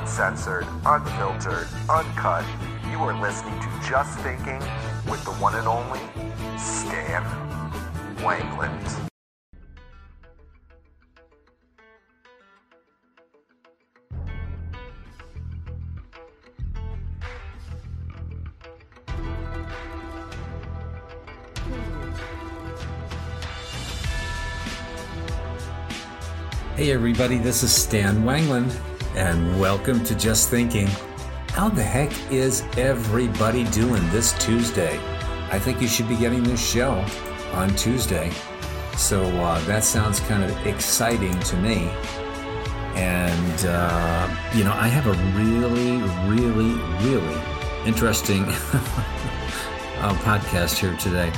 Uncensored, unfiltered, uncut. You are listening to Just Thinking with the one and only Stan Wanglund. Hey everybody, this is Stan Wanglund, and welcome to Just Thinking. How the heck is everybody doing this Tuesday? I think you should be getting this show on Tuesday. So uh, that sounds kind of exciting to me. And, uh, you know, I have a really, really, really interesting uh, podcast here today.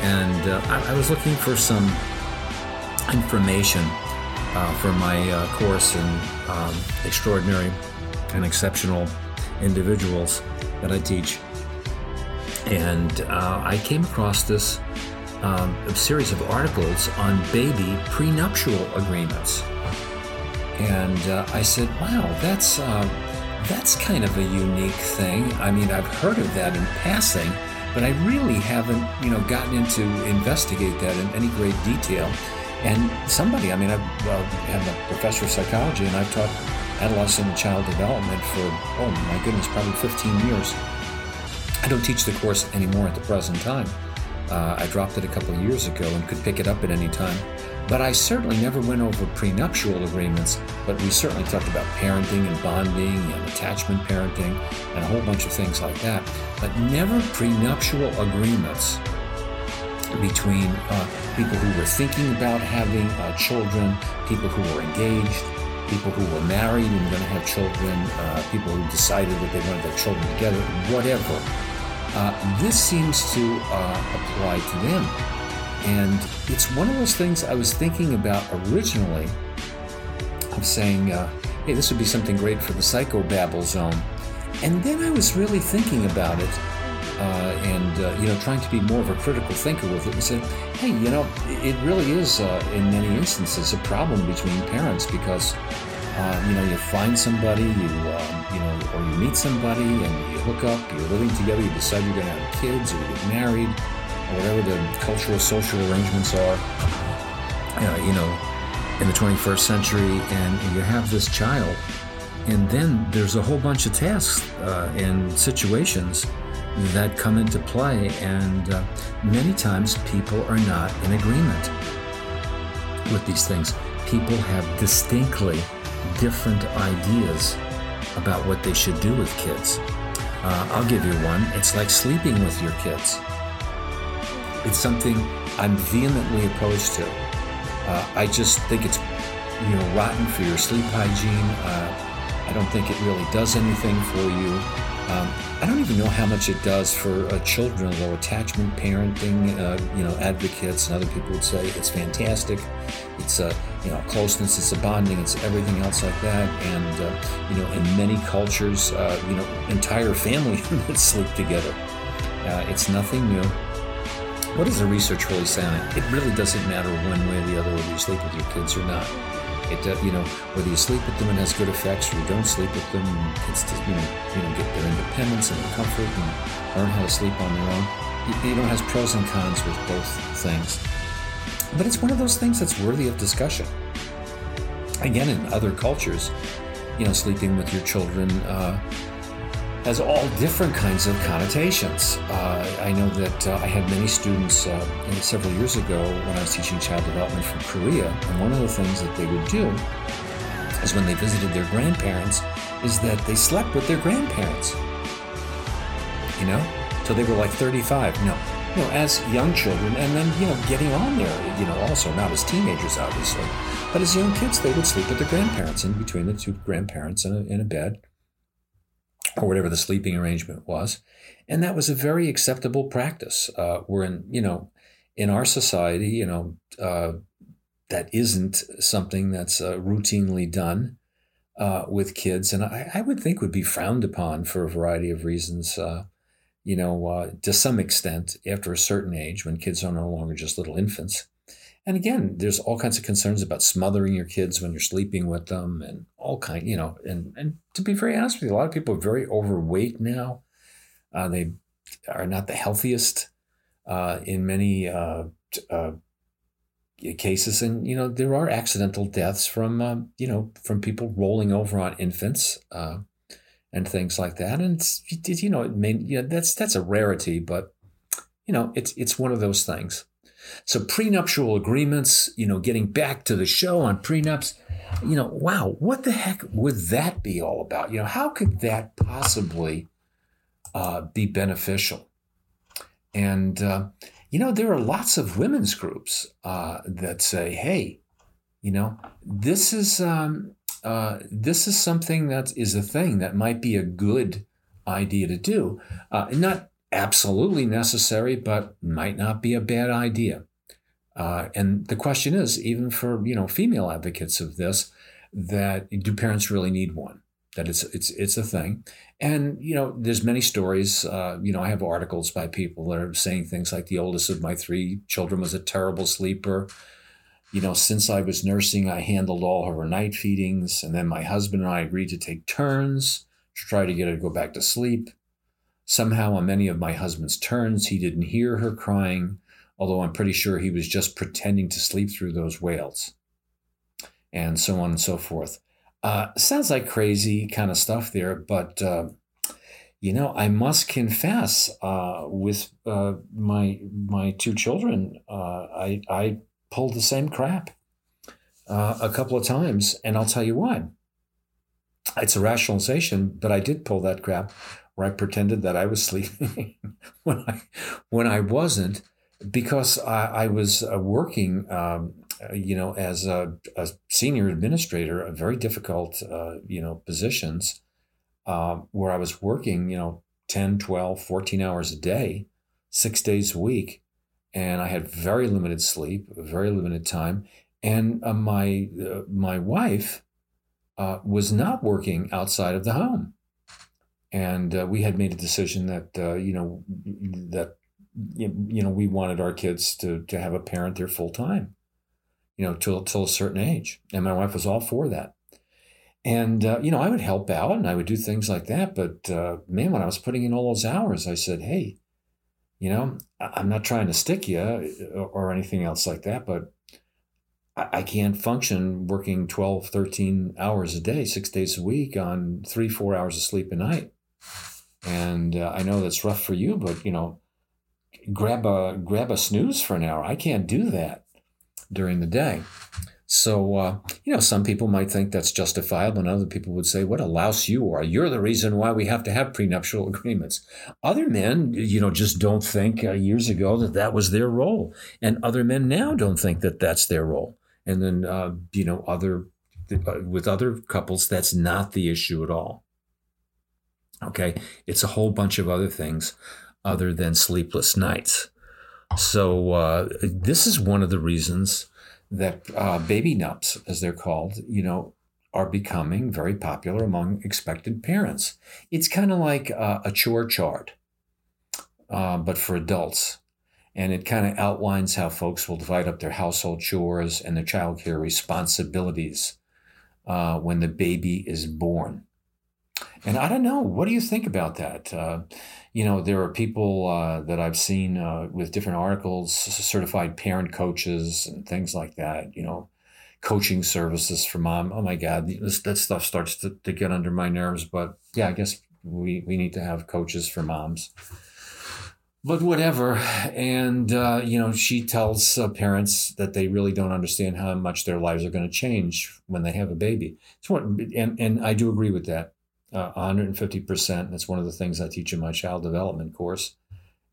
And uh, I, I was looking for some information uh, for my uh, course in um, extraordinary and exceptional individuals that I teach. And uh, I came across this um, series of articles on baby prenuptial agreements. And uh, I said, wow, that's, uh, that's kind of a unique thing. I mean, I've heard of that in passing, but I really haven't, you know, gotten into investigate that in any great detail. And somebody, I mean, I've, uh, I'm a professor of psychology and I've taught adolescent and child development for, oh my goodness, probably 15 years. I don't teach the course anymore at the present time. Uh, I dropped it a couple of years ago and could pick it up at any time. But I certainly never went over prenuptial agreements, but we certainly talked about parenting and bonding and attachment parenting and a whole bunch of things like that. But never prenuptial agreements between uh, people who were thinking about having uh, children, people who were engaged, people who were married and going to have children, uh, people who decided that they wanted have children together, whatever. Uh, this seems to uh, apply to them. And it's one of those things I was thinking about originally of saying, uh, hey, this would be something great for the psychobabble zone. And then I was really thinking about it uh, and uh, you know trying to be more of a critical thinker with it and said hey you know it really is uh, in many instances a problem between parents because Uh, you know, you find somebody, you um, you know, or you meet somebody and you hook up. You're living together. You decide you're going to have kids, or you get married, or whatever the cultural social arrangements are. Uh, you know, in the 21st century, and you have this child, and then there's a whole bunch of tasks uh, and situations that come into play, and uh, many times people are not in agreement with these things. People have distinctly different ideas about what they should do with kids. Uh, I'll give you one. It's like sleeping with your kids. It's something I'm vehemently opposed to. Uh, I just think it's you know rotten for your sleep hygiene. Uh, I don't think it really does anything for you. Um, I don't even know how much it does for uh, children, although attachment parenting, uh, you know, advocates and other people would say it's fantastic. It's a, you know, closeness, it's a bonding, it's everything else like that. And, uh, you know, in many cultures, uh, you know, entire family units sleep together. Uh, it's nothing new. What does the research really say on it? It really doesn't matter one way or the other whether you sleep with your kids or not. It, uh, you know, whether you sleep with them and has good effects, or you don't sleep with them, it's to, you know, you know, get their independence and their comfort and learn how to sleep on their own. You, you know, it has pros and cons with both things, but it's one of those things that's worthy of discussion. Again, in other cultures, you know, sleeping with your children uh, has all different kinds of connotations. Uh, I know that uh, I had many students uh, several years ago when I was teaching child development from Korea, and one of the things that they would do is when they visited their grandparents, is that they slept with their grandparents. You know, till they were like 35. No, you know, as young children, and then you know, getting on there. You know, also not as teenagers, obviously, but as young kids, they would sleep with their grandparents in between the two grandparents in a, in a bed or whatever the sleeping arrangement was. And that was a very acceptable practice. Uh, we're in, you know, in our society, you know, uh, that isn't something that's uh, routinely done uh, with kids, and I, I, would think would be frowned upon for a variety of reasons. Uh, you know, uh, to some extent, after a certain age, when kids are no longer just little infants. And again, there's all kinds of concerns about smothering your kids when you're sleeping with them, and all kind, you know. And and to be very honest with you, a lot of people are very overweight now. Uh, they are not the healthiest uh, in many uh, uh cases, and you know there are accidental deaths from um, you know from people rolling over on infants uh, and things like that. And you know, it may, you know, that's that's a rarity, but you know, it's it's one of those things. So prenuptial agreements, you know, getting back to the show on prenups, you know, wow, what the heck would that be all about? You know, how could that possibly uh, be beneficial? And, uh, you know, there are lots of women's groups uh, that say, hey, you know, this is um, uh, this is something that is a thing that might be a good idea to do. Uh, not absolutely necessary, but might not be a bad idea. Uh, and the question is, even for you know female advocates of this, that do parents really need one? That it's it's it's a thing, and you know there's many stories. Uh, you know I have articles by people that are saying things like the oldest of my three children was a terrible sleeper. You know, since I was nursing, I handled all her night feedings, and then my husband and I agreed to take turns to try to get her to go back to sleep. Somehow, on many of my husband's turns, he didn't hear her crying, although I'm pretty sure he was just pretending to sleep through those wails, and so on and so forth. Uh, sounds like crazy kind of stuff there, but uh, you know, I must confess, uh, with uh, my my two children, uh, I I pulled the same crap uh, a couple of times, and I'll tell you why. It's a rationalization, but I did pull that crap where I pretended that I was sleeping when I when I wasn't because I, I was uh, working, um, you know, as a, a, senior administrator, a very difficult, uh, you know, positions uh, where I was working, you know, 10, 12, 14 hours a day, six days a week. And I had very limited sleep, very limited time. And uh, my, uh, my wife uh, was not working outside of the home and uh, we had made a decision that uh, you know that you know we wanted our kids to to have a parent there full time, you know, till till a certain age, and my wife was all for that. And, uh, you know, I would help out and I would do things like that. But uh, man, when I was putting in all those hours, I said, hey, you know, I'm not trying to stick you or, anything else like that, but I can't function working 12, 13 hours a day, six days a week on three, four hours of sleep a night. And uh, I know that's rough for you, but, you know, grab a grab a snooze for an hour. I can't do that during the day. So, uh, you know, some people might think that's justifiable, and other people would say, What a louse you are. You're the reason why we have to have prenuptial agreements. Other men, you know, just don't think uh, years ago that that was their role. And other men now don't think that that's their role. And then, uh, you know, other uh, with other couples, that's not the issue at all. Okay. It's a whole bunch of other things other than sleepless nights. So, uh, this is one of the reasons that uh, baby nups, as they're called, you know, are becoming very popular among expectant parents. It's kind of like uh, a chore chart, uh, but for adults. And it kind of outlines how folks will divide up their household chores and their childcare responsibilities uh, when the baby is born. And I don't know, what do you think about that? Uh, you know, there are people uh, that I've seen uh, with different articles, certified parent coaches and things like that, you know, coaching services for mom. Oh my God, this, that stuff starts to, to get under my nerves. But yeah, I guess we, we need to have coaches for moms. But whatever. And, uh, you know, she tells uh, parents that they really don't understand how much their lives are going to change when they have a baby. What, and, and I do agree with that uh, 150%. That's one of the things I teach in my child development course.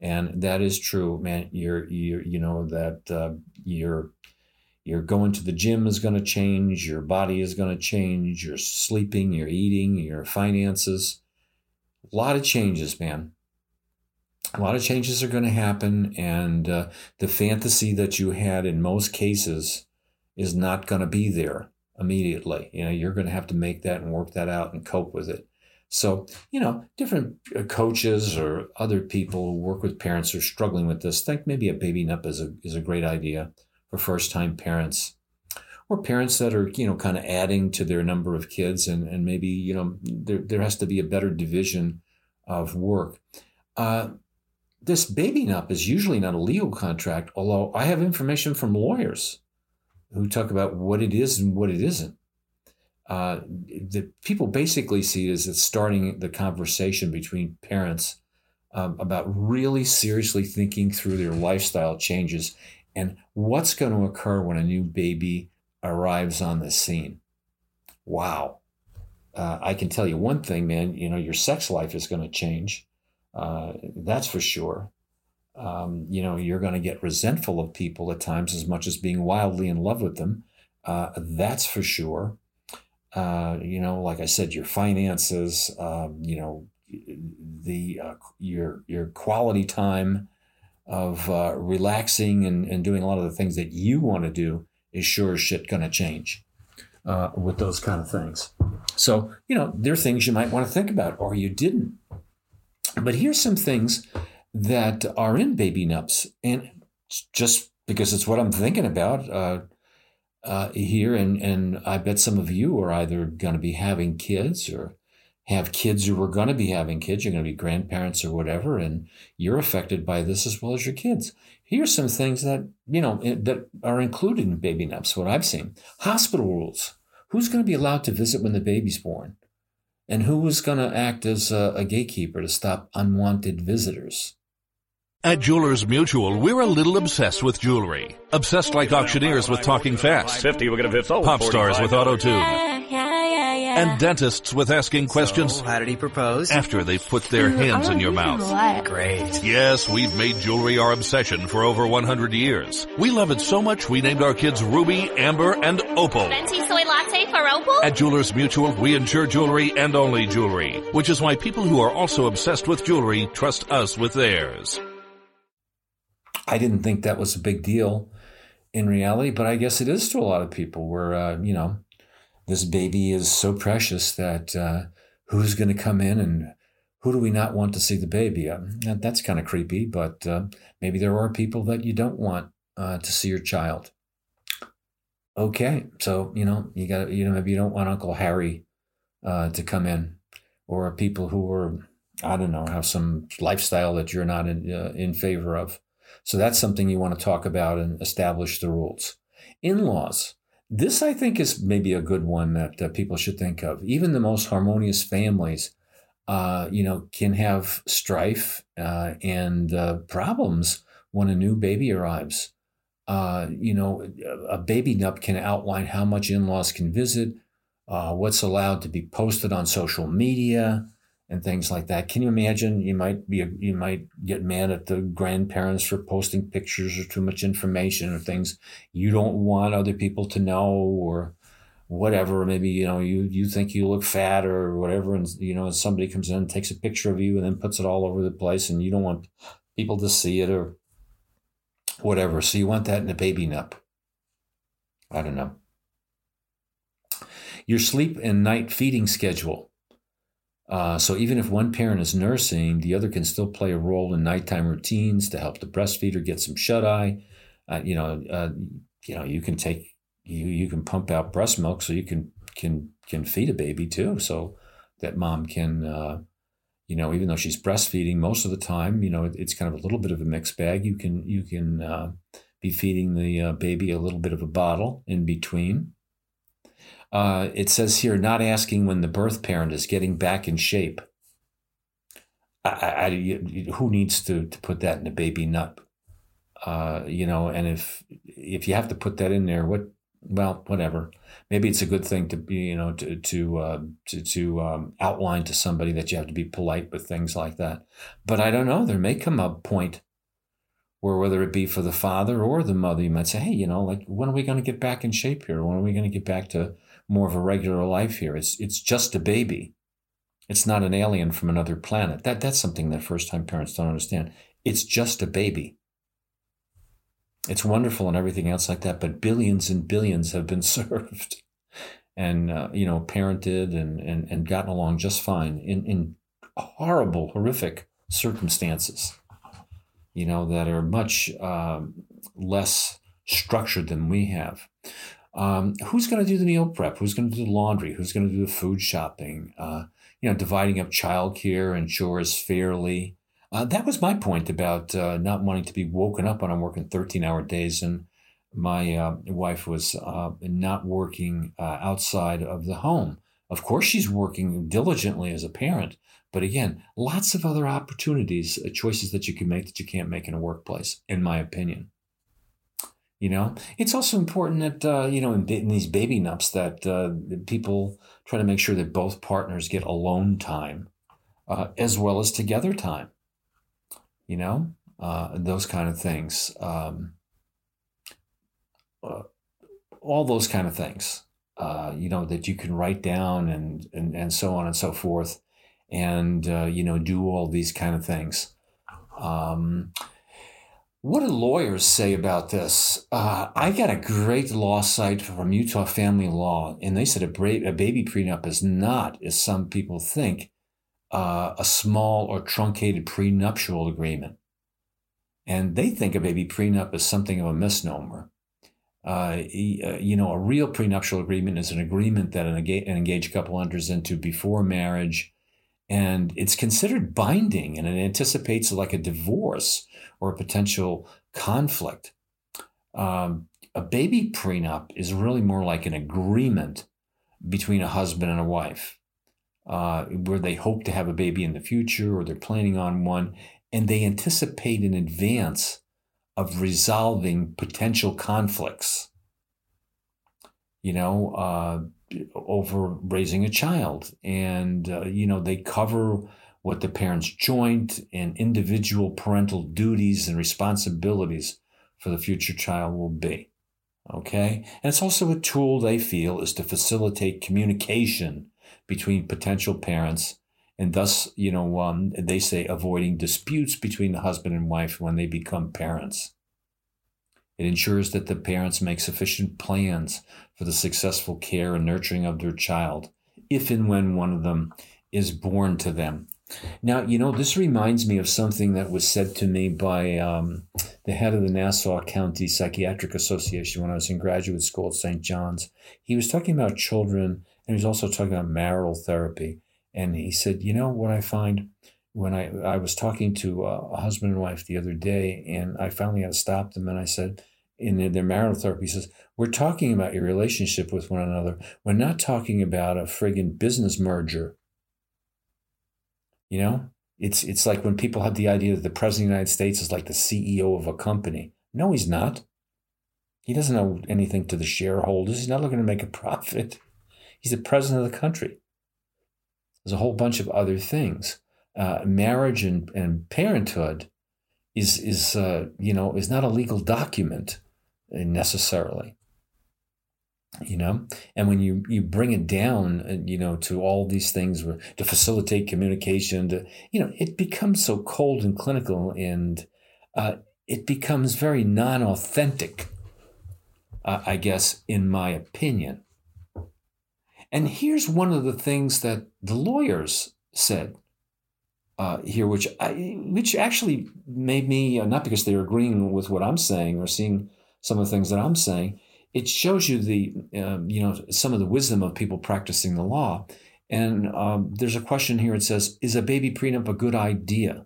And that is true, man. You're, you're you know, that uh, you're, you're going to the gym is going to change. Your body is going to change. Your sleeping, your eating, your finances. A lot of changes, man. A lot of changes are going to happen. And uh, the fantasy that you had in most cases is not going to be there immediately. You know, you're going to have to make that and work that out and cope with it. So, you know, different uh, coaches or other people who work with parents who are struggling with this think maybe a baby nup is a, is a great idea for first time parents or parents that are, you know, kind of adding to their number of kids and, and maybe, you know, there, there has to be a better division of work. Uh, this baby nup is usually not a legal contract, although I have information from lawyers who talk about what it is and what it isn't. Uh, the people basically see it as it's starting the conversation between parents um, about really seriously thinking through their lifestyle changes and what's going to occur when a new baby arrives on the scene. Wow. Uh, I can tell you one thing, man, you know, your sex life is going to change. Uh, that's for sure. Um, you know, you're going to get resentful of people at times as much as being wildly in love with them. Uh, that's for sure. Uh, you know, like I said, your finances, um, you know, the uh, your your quality time of uh, relaxing and, and doing a lot of the things that you want to do is sure as shit going to change uh, with those kind of things. So, you know, there are things you might want to think about or you didn't. But here's some things that are in baby nups. And just because it's what I'm thinking about uh, uh, here, and, and I bet some of you are either going to be having kids or have kids who are going to be having kids. You're going to be grandparents or whatever, and you're affected by this as well as your kids. Here's some things that you know that are included in baby nups. What I've seen: hospital rules. Who's going to be allowed to visit when the baby's born? And who is going to act as a, a gatekeeper to stop unwanted visitors? At Jewelers Mutual, we're a little obsessed with jewelry. Obsessed like auctioneers with talking fast, 50, we're gonna have sold. pop stars with auto tune, Yeah, yeah, yeah, yeah. and dentists with asking questions So, how did he propose? after they've put their mm, hands oh, in your mouth. What? Great. Yes, we've made jewelry our obsession for over 100 years. We love it so much we named our kids Ruby, Amber, and Opal. Venti soy latte for Opal? At Jewelers Mutual, we insure jewelry and only jewelry, which is why people who are also obsessed with jewelry trust us with theirs. I didn't think that was a big deal in reality, but I guess it is to a lot of people where, uh, you know, this baby is so precious that uh, who's going to come in and who do we not want to see the baby? Uh, that's kind of creepy, but uh, maybe there are people that you don't want uh, to see your child. Okay, so you know you got you know maybe you don't want Uncle Harry uh, to come in, or people who are, I don't know, have some lifestyle that you're not in, uh, in favor of. So that's something you want to talk about and establish the rules. In laws. This, I think, is maybe a good one that uh, people should think of. Even the most harmonious families, uh, you know, can have strife uh, and uh, problems when a new baby arrives. Uh, you know, a baby nup can outline how much in-laws can visit, uh, what's allowed to be posted on social media, and things like that. Can you imagine? You might be you might get mad at the grandparents for posting pictures or too much information or things you don't want other people to know or whatever. Maybe you know you you think you look fat or whatever, and you know somebody comes in and takes a picture of you and then puts it all over the place, and you don't want people to see it or whatever. So you want that in a baby nup. I don't know. Your sleep and night feeding schedule. Uh, so even if one parent is nursing, the other can still play a role in nighttime routines to help the breastfeeder get some shut eye. Uh, you know, uh, you know, you can take you you can pump out breast milk so you can can can feed a baby too, so that mom can. Uh, you know, even though she's breastfeeding most of the time, you know, it, it's kind of a little bit of a mixed bag. You can you can uh, be feeding the uh, baby a little bit of a bottle in between. Uh, it says here, not asking when the birth parent is getting back in shape. I, I, who needs to, to put that in a baby nup? Uh, you know, and if if you have to put that in there, what? Well, whatever. Maybe it's a good thing to be, you know, to to uh, to, to um, outline to somebody that you have to be polite with things like that. But I don't know. There may come a point where whether it be for the father or the mother, you might say, hey, you know, like when are we going to get back in shape here? When are we going to get back to more of a regular life here. It's it's just a baby. It's not an alien from another planet. That that's something that first time parents don't understand. It's just a baby. It's wonderful and everything else like that, but billions and billions have been served and uh, you know parented and, and and gotten along just fine in in horrible horrific circumstances you know that are much um, less structured than we have um, who's going to do the meal prep? Who's going to do the laundry? Who's going to do the food shopping? Uh, you know, dividing up childcare and chores fairly. Uh, that was my point about uh, not wanting to be woken up when I'm working 13 hour days. And my uh, wife was uh, not working uh, outside of the home. Of course, she's working diligently as a parent. But again, lots of other opportunities, choices that you can make that you can't make in a workplace, in my opinion. You know, it's also important that uh, you know in, in, these baby nups that uh, people try to make sure that both partners get alone time uh, as well as together time. You know, uh, those kind of things. Um, uh, all those kind of things. Uh, you know that you can write down and and and so on and so forth, and you know do all these kind of things. Um, what do lawyers say about this? Uh, I got a great law site from Utah Family Law, and they said a, bra- a baby prenup is not, as some people think, uh, a small or truncated prenuptial agreement. And they think a baby prenup is something of a misnomer. Uh, uh you know, a real prenuptial agreement is an agreement that an, an engaged couple enters into before marriage, and it's considered binding, and it anticipates like a divorce or a potential conflict. Um, a baby prenup is really more like an agreement between a husband and a wife, uh, where they hope to have a baby in the future or they're planning on one, and they anticipate in advance of resolving potential conflicts. You know, uh, over raising a child, and uh, you know they cover what the parent's joint and individual parental duties and responsibilities for the future child will be. Okay? And it's also a tool they feel is to facilitate communication between potential parents and thus, you know, um, they say avoiding disputes between the husband and wife when they become parents. It ensures that the parents make sufficient plans for the successful care and nurturing of their child, if and when one of them is born to them now, you know, this reminds me of something that was said to me by um, the head of the Nassau County Psychiatric Association when I was in graduate school at St. John's. He was talking about children and he was also talking about marital therapy. And he said, you know what I find when I I was talking to a, a husband and wife the other day, and I finally had to stop them, and I said, in their, marital therapy, says, we're talking about your relationship with one another. We're not talking about a friggin' business merger. You know, it's it's like when people have the idea that the president of the United States is like the CEO of a company. No, he's not. He doesn't know anything to the shareholders. He's not looking to make a profit. He's the president of the country. There's a whole bunch of other things. Uh, marriage and, and parenthood is is uh, you know is not a legal document necessarily you know? And when you you bring it down uh, you know to all these things to facilitate communication to you know it becomes so cold and clinical and uh, it becomes very non-authentic uh, i guess in my opinion. And here's one of the things that the lawyers said uh, here which I, which actually made me uh, not because they're agreeing with what i'm saying or seeing some of the things that i'm saying it shows you the um, you know some of the wisdom of people practicing the law. And um, there's a question here. It says, "Is a baby prenup a good idea?"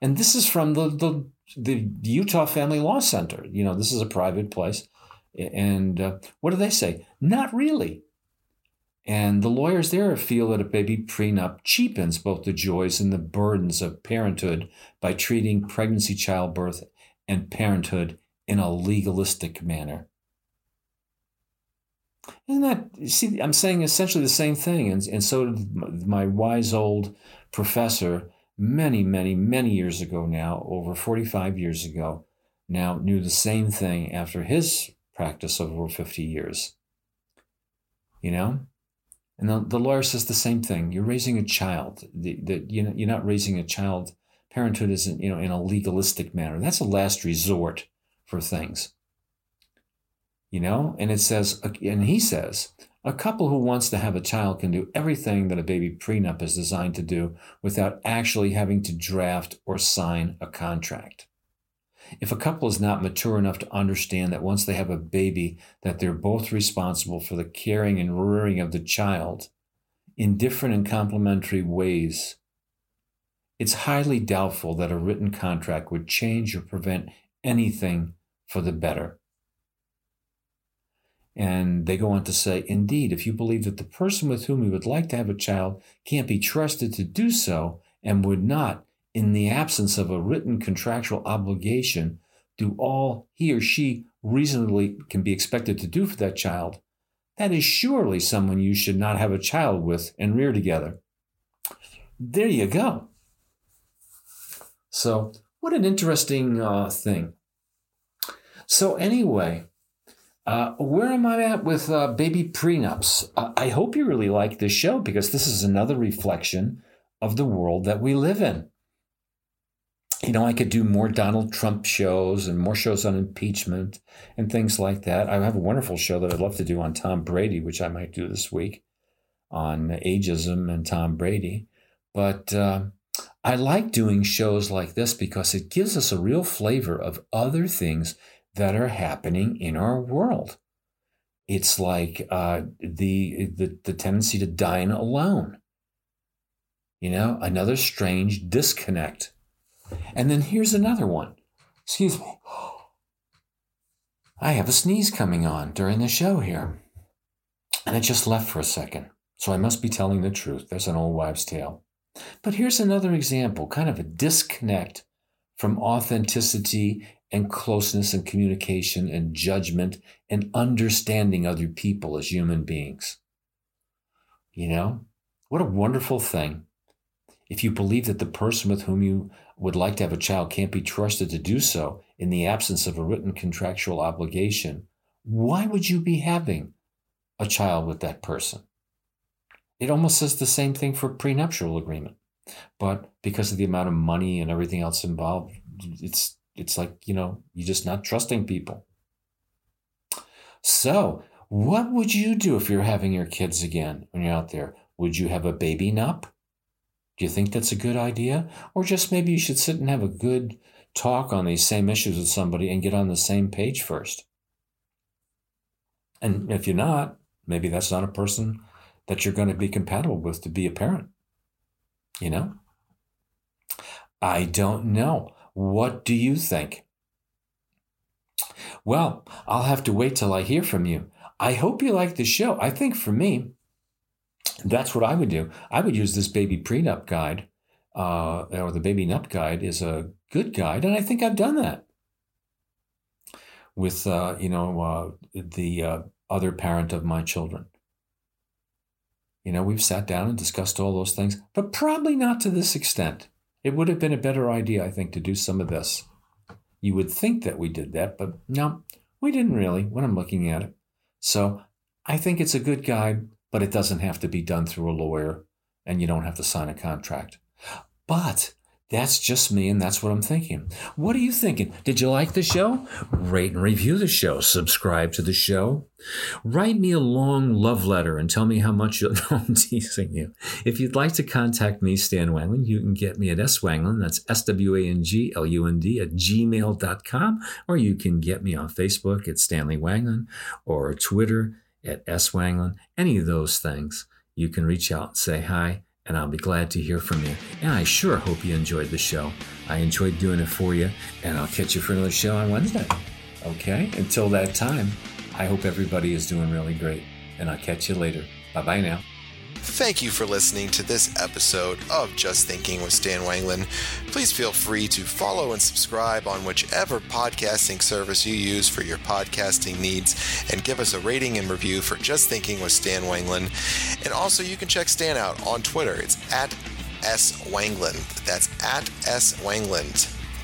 And this is from the the, the Utah Family Law Center. You know, this is a private place. And uh, what do they say? Not really. And the lawyers there feel that a baby prenup cheapens both the joys and the burdens of parenthood by treating pregnancy, childbirth, and parenthood in a legalistic manner. Isn't that, see, I'm saying essentially the same thing. And, and so did my wise old professor many, many, many years ago now, over 45 years ago, now knew the same thing after his practice of over 50 years. You know? And the, the lawyer says the same thing. You're raising a child. The, the, you know, you're not raising a child. Parenthood isn't, you know, in a legalistic manner. That's a last resort for things you know and it says and he says a couple who wants to have a child can do everything that a baby prenup is designed to do without actually having to draft or sign a contract if a couple is not mature enough to understand that once they have a baby that they're both responsible for the caring and rearing of the child in different and complementary ways it's highly doubtful that a written contract would change or prevent anything for the better. And they go on to say, indeed, if you believe that the person with whom you would like to have a child can't be trusted to do so and would not, in the absence of a written contractual obligation, do all he or she reasonably can be expected to do for that child, that is surely someone you should not have a child with and rear together. There you go. So, what an interesting uh, thing. So, anyway, uh, where am I at with uh, baby prenups? Uh, I hope you really like this show because this is another reflection of the world that we live in. You know, I could do more Donald Trump shows and more shows on impeachment and things like that. I have a wonderful show that I'd love to do on Tom Brady, which I might do this week on ageism and Tom Brady. But uh, I like doing shows like this because it gives us a real flavor of other things that are happening in our world. It's like uh, the, the the tendency to dine alone. You know, another strange disconnect. And then here's another one. Excuse me. I have a sneeze coming on during the show here. And it just left for a second. So I must be telling the truth. There's an old wives' tale. But here's another example, kind of a disconnect from authenticity and closeness and communication and judgment and understanding other people as human beings. You know, what a wonderful thing. If you believe that the person with whom you would like to have a child can't be trusted to do so in the absence of a written contractual obligation, why would you be having a child with that person? It almost says the same thing for prenuptial agreement. But because of the amount of money and everything else involved, it's it's like, you know, you're just not trusting people. So, what would you do if you're having your kids again when you're out there? Would you have a baby nup? Do you think that's a good idea? Or just maybe you should sit and have a good talk on these same issues with somebody and get on the same page first? And if you're not, maybe that's not a person that you're going to be compatible with to be a parent. You know? I don't know. What do you think? Well, I'll have to wait till I hear from you. I hope you like the show. I think for me, that's what I would do. I would use this baby prenup guide, uh, or the baby nup guide is a good guide, and I think I've done that with, uh, you know, uh, the uh, other parent of my children. You know, we've sat down and discussed all those things, but probably not to this extent. It would have been a better idea, I think, to do some of this. You would think that we did that, but no, we didn't really when I'm looking at it. So I think it's a good guide, but it doesn't have to be done through a lawyer and you don't have to sign a contract. But that's just me, and that's what I'm thinking. What are you thinking? Did you like the show? Rate and review the show. Subscribe to the show. Write me a long love letter and tell me how much you. No, I'm teasing you. If you'd like to contact me, Stan Wanglund, you can get me at swanglund, that's S W A N G L U N D, at gmail.com, or you can get me on Facebook at Stanley Wanglund or Twitter at S Wanglund. Any of those things. You can reach out and say hi and I'll be glad to hear from you. And I sure hope you enjoyed the show. I enjoyed doing it for you, and I'll catch you for another show on Wednesday. Okay? Until that time, I hope everybody is doing really great, and I'll catch you later. Bye bye now. Thank you for listening to this episode of Just Thinking with Stan Wanglund. Please feel free to follow and subscribe on whichever podcasting service you use for your podcasting needs and give us a rating and review for Just Thinking with Stan Wanglund. And also, you can check Stan out on Twitter. It's at S. Wanglund. That's at S. Wanglund.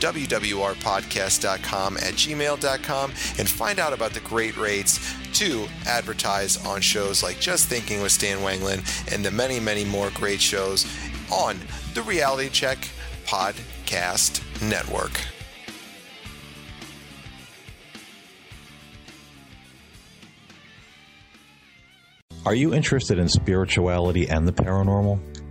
wwrpodcast.com at gmail.com and find out about the great rates to advertise on shows like Just Thinking with Stan Wanglund and the many, many more great shows on the Reality Check Podcast Network. Are you interested in spirituality and the paranormal?